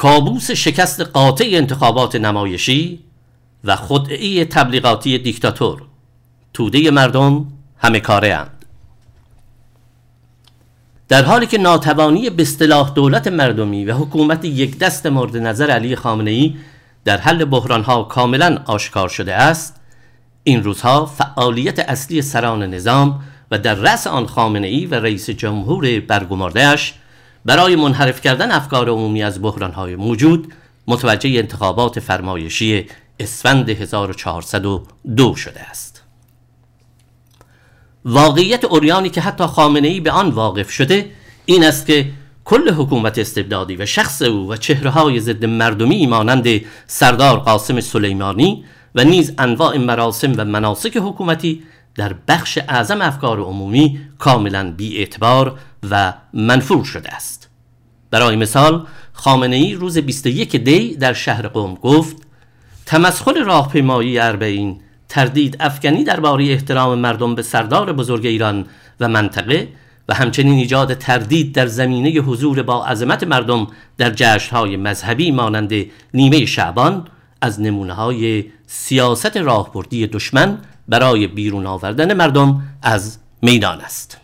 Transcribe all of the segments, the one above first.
کابوس شکست قاطع انتخابات نمایشی و خدعی تبلیغاتی دیکتاتور توده مردم همه کاره اند. در حالی که ناتوانی به اصطلاح دولت مردمی و حکومت یک دست مورد نظر علی خامنه ای در حل ها کاملا آشکار شده است این روزها فعالیت اصلی سران نظام و در رأس آن خامنه ای و رئیس جمهور برگماردهش برای منحرف کردن افکار عمومی از های موجود متوجه انتخابات فرمایشی اسفند 1402 شده است. واقعیت اوریانی که حتی خامنه ای به آن واقف شده این است که کل حکومت استبدادی و شخص او و چهره های ضد مردمی مانند سردار قاسم سلیمانی و نیز انواع مراسم و مناسک حکومتی در بخش اعظم افکار عمومی کاملا بی اعتبار و منفور شده است. برای مثال خامنه ای روز 21 دی در شهر قوم گفت تمسخر راهپیمایی اربعین تردید افغانی درباره احترام مردم به سردار بزرگ ایران و منطقه و همچنین ایجاد تردید در زمینه حضور با عظمت مردم در جشنهای مذهبی مانند نیمه شعبان از نمونه های سیاست راهبردی دشمن برای بیرون آوردن مردم از میدان است.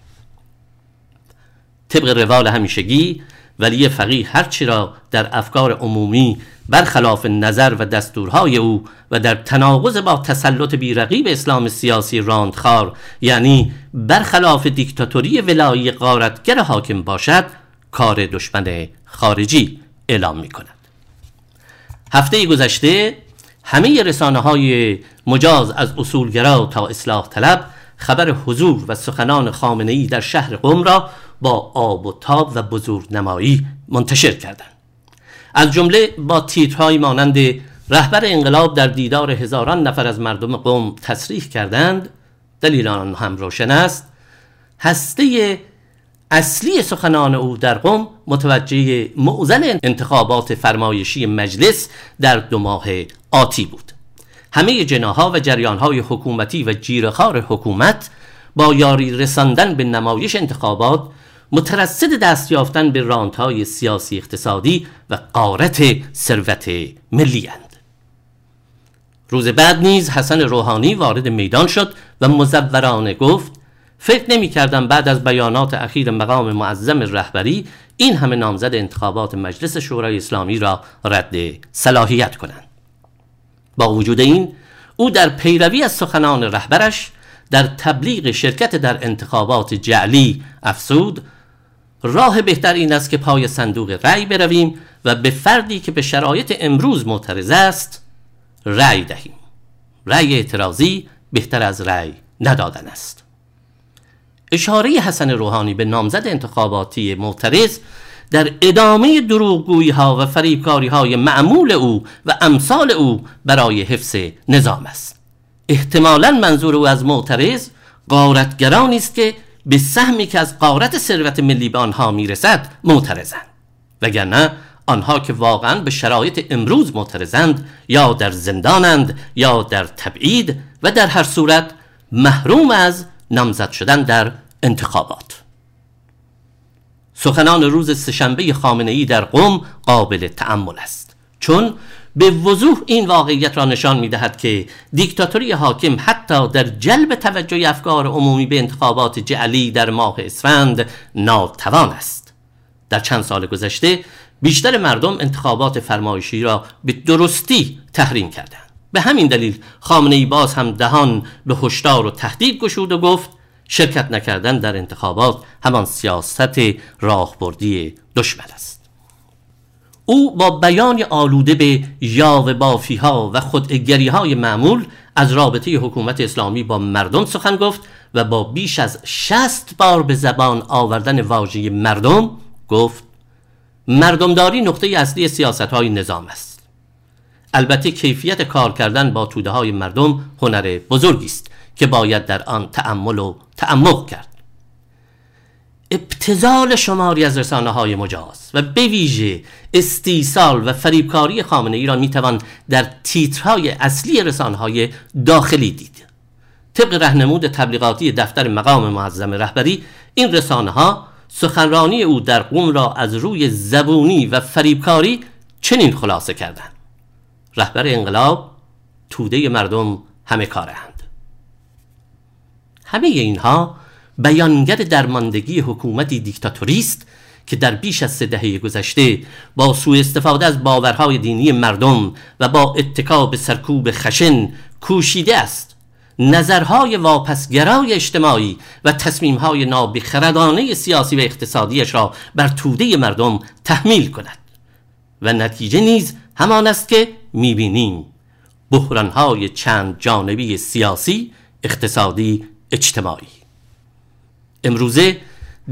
طبق روال همیشگی ولی فقیه هرچی را در افکار عمومی برخلاف نظر و دستورهای او و در تناقض با تسلط بیرقیب اسلام سیاسی راندخار یعنی برخلاف دیکتاتوری ولایی قارتگر حاکم باشد کار دشمن خارجی اعلام می کند هفته گذشته همه رسانه های مجاز از اصولگرا تا اصلاح طلب خبر حضور و سخنان خامنه ای در شهر قم را با آب و تاب و بزرگ نمایی منتشر کردند. از جمله با تیترهایی مانند رهبر انقلاب در دیدار هزاران نفر از مردم قوم تصریح کردند دلیل آن هم روشن است. هسته اصلی سخنان او در قم متوجه معزن انتخابات فرمایشی مجلس در دو ماه آتی بود همه جناها و جریانهای حکومتی و جیرخار حکومت با یاری رساندن به نمایش انتخابات مترصد دست یافتن به راندهای سیاسی اقتصادی و قارت ثروت ملی اند. روز بعد نیز حسن روحانی وارد میدان شد و مزورانه گفت فکر نمی کردم بعد از بیانات اخیر مقام معظم رهبری این همه نامزد انتخابات مجلس شورای اسلامی را رد صلاحیت کنند. با وجود این او در پیروی از سخنان رهبرش در تبلیغ شرکت در انتخابات جعلی افسود راه بهتر این است که پای صندوق رأی برویم و به فردی که به شرایط امروز معترض است رأی دهیم. رأی اعتراضی بهتر از رأی ندادن است. اشاره حسن روحانی به نامزد انتخاباتی معترض در ادامه دروغگویی ها و فریبکاری های معمول او و امثال او برای حفظ نظام است. احتمالا منظور او از معترض قارتگرانی است که به سهمی که از قارت ثروت ملی به آنها می‌رسد معترضند وگرنه آنها که واقعا به شرایط امروز معترضند یا در زندانند یا در تبعید و در هر صورت محروم از نامزد شدن در انتخابات. سخنان روز سهشنبه خامنه ای در قم قابل تأمل است. چون به وضوح این واقعیت را نشان می دهد که دیکتاتوری حاکم حتی در جلب توجه افکار عمومی به انتخابات جعلی در ماه اسفند ناتوان است. در چند سال گذشته بیشتر مردم انتخابات فرمایشی را به درستی تحریم کردند. به همین دلیل خامنه ای باز هم دهان به هشدار و تهدید گشود و گفت شرکت نکردن در انتخابات همان سیاست راهبردی دشمن است. او با بیان آلوده به یاو بافی ها و خودگری های معمول از رابطه حکومت اسلامی با مردم سخن گفت و با بیش از شست بار به زبان آوردن واژه مردم گفت مردمداری نقطه اصلی سیاست های نظام است. البته کیفیت کار کردن با توده های مردم هنر بزرگی است که باید در آن تأمل و تعمق کرد. ابتزال شماری از رسانه های مجاز و به ویژه استیصال و فریبکاری خامنه ای را می‌توان در تیترهای اصلی رسانه های داخلی دید. طبق رهنمود تبلیغاتی دفتر مقام معظم رهبری این رسانه ها سخنرانی او در قوم را از روی زبونی و فریبکاری چنین خلاصه کردند. رهبر انقلاب توده مردم همه کارند همه اینها بیانگر درماندگی حکومتی دیکتاتوری است که در بیش از سه دهه گذشته با سوء استفاده از باورهای دینی مردم و با اتکا به سرکوب خشن کوشیده است نظرهای واپسگرای اجتماعی و تصمیمهای نابخردانه سیاسی و اقتصادیش را بر توده مردم تحمیل کند و نتیجه نیز همان است که می‌بینیم. بحرانهای چند جانبی سیاسی اقتصادی اجتماعی. امروزه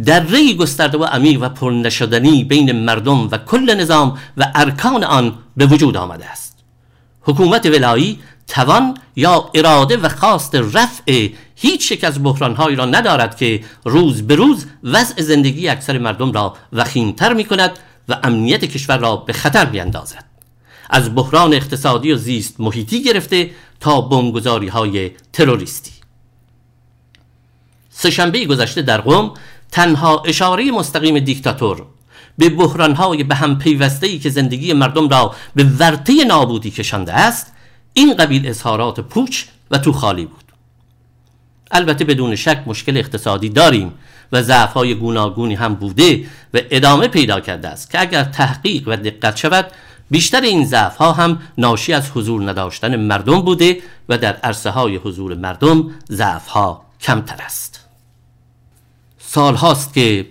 در ری گسترده و عمیق و پرنشدنی بین مردم و کل نظام و ارکان آن به وجود آمده است. حکومت ولایی توان یا اراده و خواست رفع هیچ یک از بحرانهایی را ندارد که روز به روز وضع زندگی اکثر مردم را وخیمتر می کند و امنیت کشور را به خطر می اندازد. از بحران اقتصادی و زیست محیطی گرفته تا بمبگذاری های تروریستی سهشنبه گذشته در قم تنها اشاره مستقیم دیکتاتور به بحرانهای به هم پیوسته که زندگی مردم را به ورطه نابودی کشانده است این قبیل اظهارات پوچ و تو خالی بود. البته بدون شک مشکل اقتصادی داریم و ضعفهای گوناگونی هم بوده و ادامه پیدا کرده است که اگر تحقیق و دقت شود بیشتر این ضعف ها هم ناشی از حضور نداشتن مردم بوده و در عرصه های حضور مردم ضعف ها کمتر است. سال هاست که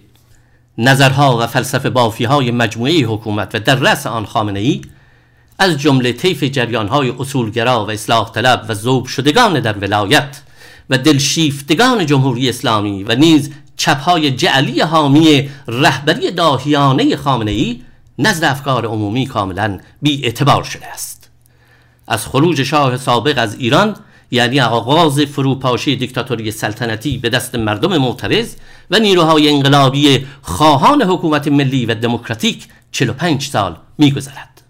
نظرها و فلسفه بافی های مجموعه حکومت و در رأس آن خامنه ای از جمله طیف جریان های اصولگرا و اصلاح طلب و ذوب شدگان در ولایت و دلشیفتگان جمهوری اسلامی و نیز چپهای جعلی حامی رهبری داهیانه خامنه ای نزد افکار عمومی کاملا بی اعتبار شده است. از خروج شاه سابق از ایران یعنی آغاز فروپاشی دیکتاتوری سلطنتی به دست مردم معترض و نیروهای انقلابی خواهان حکومت ملی و دموکراتیک 45 سال میگذرد.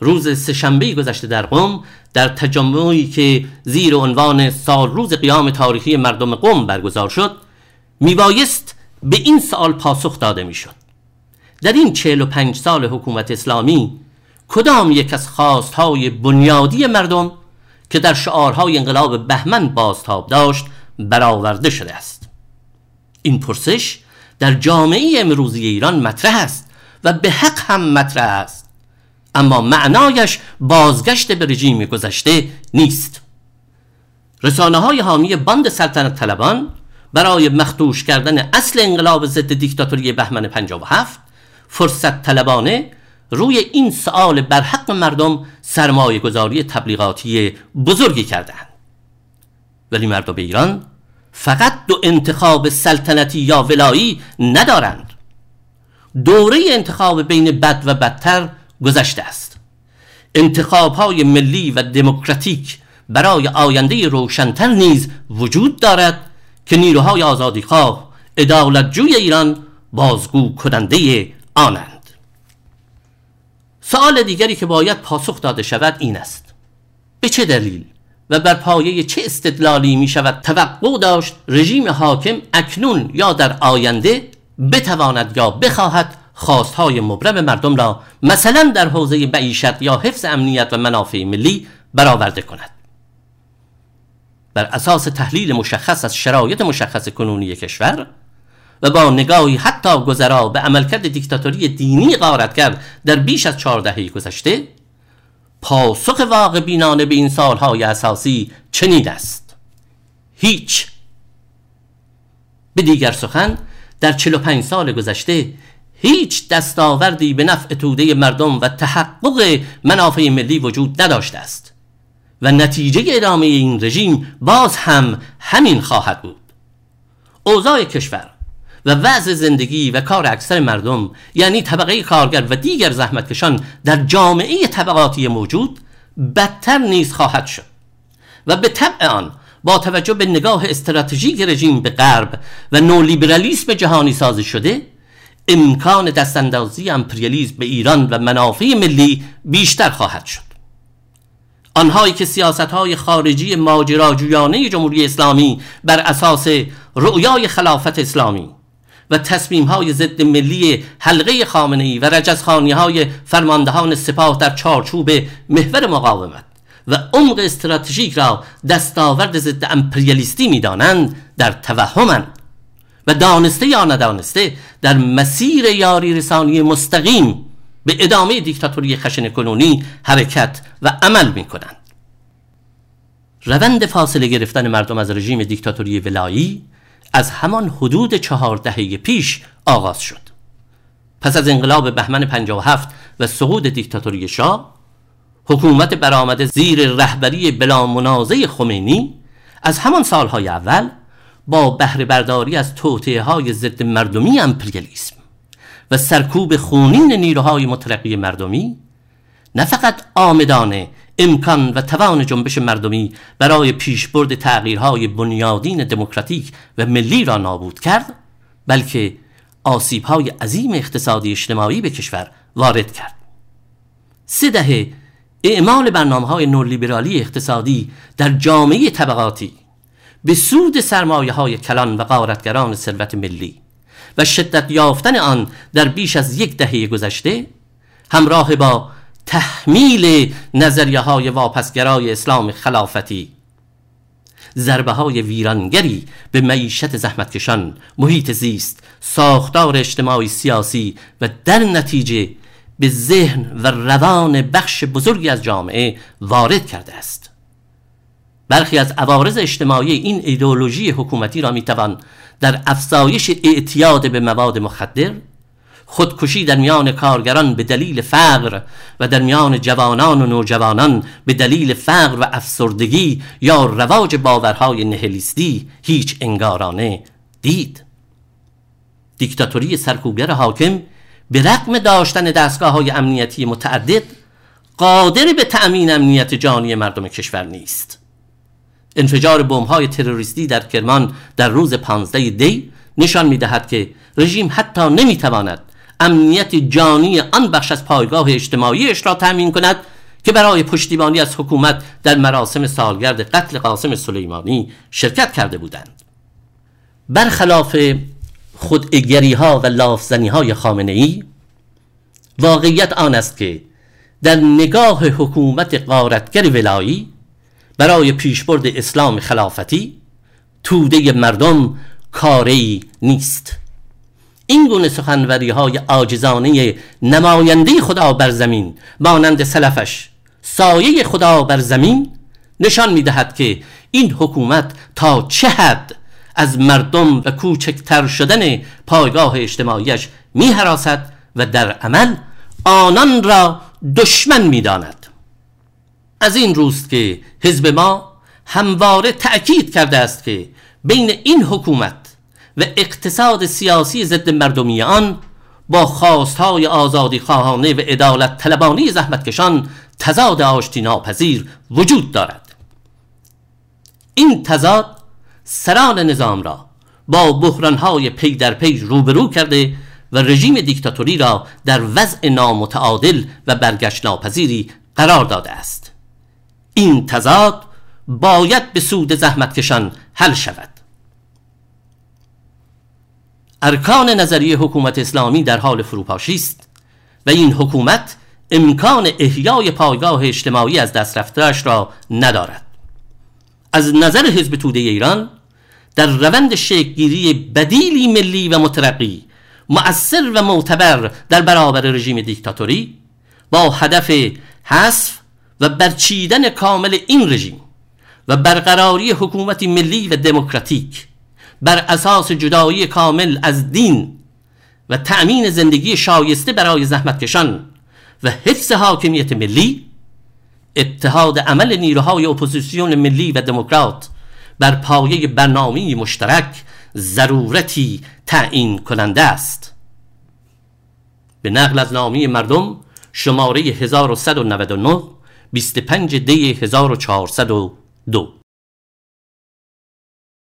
روز سهشنبه گذشته در قم در تجمعی که زیر عنوان سال روز قیام تاریخی مردم قم برگزار شد میبایست به این سال پاسخ داده می‌شد. در این 45 سال حکومت اسلامی کدام یک از خواستهای بنیادی مردم که در شعارهای انقلاب بهمن بازتاب داشت برآورده شده است؟ این پرسش در جامعه امروزی ایران مطرح است و به حق هم مطرح است. اما معنایش بازگشت به رژیم گذشته نیست. رسانه های حامی باند سلطنت طلبان برای مختوش کردن اصل انقلاب ضد دیکتاتوری بهمن 57 فرصت طلبانه روی این سوال بر حق مردم سرمایه گذاری تبلیغاتی بزرگی کردند ولی مردم ایران فقط دو انتخاب سلطنتی یا ولایی ندارند. دوره انتخاب بین بد و بدتر گذشته است. انتخاب های ملی و دموکراتیک برای آینده روشنتر نیز وجود دارد که نیروهای آزادیخواه عدالتجوی ایران بازگو کننده آنند. سوال دیگری که باید پاسخ داده شود این است. به چه دلیل و بر پایه چه استدلالی می شود توقع داشت رژیم حاکم اکنون یا در آینده بتواند یا بخواهد خواستهای مبرم مردم را مثلا در حوزه معیشت یا حفظ امنیت و منافع ملی برآورده کند؟ بر اساس تحلیل مشخص از شرایط مشخص کنونی کشور و با نگاهی حتی گذرا به عملکرد دیکتاتوری دینی غارت کرد در بیش از چهار دهه گذشته پاسخ واقع بینانه به این سالهای اساسی چنین است. هیچ. به دیگر سخن در 45 سال گذشته هیچ دستاوردی به نفع توده مردم و تحقق منافع ملی وجود نداشته است و نتیجه ادامه این رژیم باز هم همین خواهد بود. اوضاع کشور و وضع زندگی و کار اکثر مردم یعنی طبقه کارگر و دیگر زحمتکشان در جامعه طبقاتی موجود بدتر نیز خواهد شد. و به طبع آن با توجه به نگاه استراتژیک رژیم به غرب و نولیبرالیسم جهانی سازی شده امکان دستاندازی امپریالیسم به ایران و منافع ملی بیشتر خواهد شد. آنهایی که سیاست های خارجی ماجراجویانه جمهوری اسلامی بر اساس رؤیای خلافت اسلامی و تصمیم های ضد ملی حلقه خامنه ای و رجزخانی های فرماندهان سپاه در چارچوب محور مقاومت و عمق استراتژیک را دستاورد ضد امپریالیستی می‌دانند در توهمند و دانسته یا ندانسته در مسیر یاری رسانی مستقیم به ادامه دیکتاتوری خشن کنونی حرکت و عمل می کنند روند فاصله گرفتن مردم از رژیم دیکتاتوری ولایی از همان حدود چهار دهه پیش آغاز شد. پس از انقلاب بهمن 57 و سقوط دیکتاتوری شاه حکومت برآمده زیر رهبری بلا منازه خمینی از همان سالهای اول با بهره برداری از توطئه های ضد مردمی امپریالیسم و سرکوب خونین نیروهای مترقی مردمی نه فقط آمدانه امکان و توان جنبش مردمی برای پیشبرد تغییرهای بنیادین دموکراتیک و ملی را نابود کرد بلکه آسیبهای عظیم اقتصادی اجتماعی به کشور وارد کرد. سه دهه اعمال برنامه های نورلیبرالی اقتصادی در جامعه طبقاتی به سود سرمایه های کلان و قارتگران ثروت ملی و شدت یافتن آن در بیش از یک دهه گذشته همراه با تحمیل نظریه های واپسگرای اسلام خلافتی. ضربه های ویرانگری به معیشت زحمتکشان محیط زیست ساختار اجتماعی سیاسی و در نتیجه به ذهن و روان بخش بزرگی از جامعه وارد کرده است. برخی از عوارض اجتماعی این ایدئولوژی حکومتی را می‌توان در افزایش اعتیاد به مواد مخدر خودکشی در میان کارگران به دلیل فقر و در میان جوانان و نوجوانان به دلیل فقر و افسردگی یا رواج باورهای نهلیستی هیچ انگارانه دید. دیکتاتوری سرکوبگر حاکم به رقم داشتن دستگاه های امنیتی متعدد قادر به تأمین امنیت جانی مردم کشور نیست. انفجار بمب های تروریستی در کرمان در روز 15 دی نشان می دهد که رژیم حتی نمی تواند امنیت جانی آن بخش از پایگاه اجتماعیش را تأمین کند که برای پشتیبانی از حکومت در مراسم سالگرد قتل قاسم سلیمانی شرکت کرده بودند. برخلاف خودگری ها و لافزنی های خامنه ای واقعیت آن است که در نگاه حکومت قارتگر ولایی برای پیشبرد اسلام خلافتی توده مردم کاری نیست. این گونه سخنوری های آجزانه نماینده خدا بر زمین مانند سلفش سایه خدا بر زمین نشان می دهد که این حکومت تا چه حد از مردم و کوچکتر شدن پایگاه اجتماعیش می حراست و در عمل آنان را دشمن می داند. از این روست که حزب ما همواره تأکید کرده است که بین این حکومت و اقتصاد سیاسی ضد مردمی آن با خواستهای آزادی خواهانه و عدالت طلبانی زحمتکشان تضاد آشتی ناپذیر وجود دارد. این تضاد سران نظام را با بحرانهای پی در پی روبرو کرده و رژیم دیکتاتوری را در وضع نامتعادل و برگشت ناپذیری قرار داده است. این تضاد باید به سود زحمتکشان حل شود. ارکان نظریه حکومت اسلامی در حال فروپاشی است و این حکومت امکان احیای پایگاه اجتماعی از دست رفتهاش را ندارد. از نظر حزب توده ایران در روند شکلگیری بدیلی ملی و مترقی مؤثر و معتبر در برابر رژیم دیکتاتوری با هدف حذف و برچیدن کامل این رژیم و برقراری حکومتی ملی و دموکراتیک بر اساس جدایی کامل از دین و تأمین زندگی شایسته برای زحمتکشان و حفظ حاکمیت ملی اتحاد عمل نیروهای اپوزیسیون ملی و دموکرات بر پایه برنامه مشترک ضرورتی تعیین کننده است. به نقل از نامی مردم شماره 1199 25 دی 1402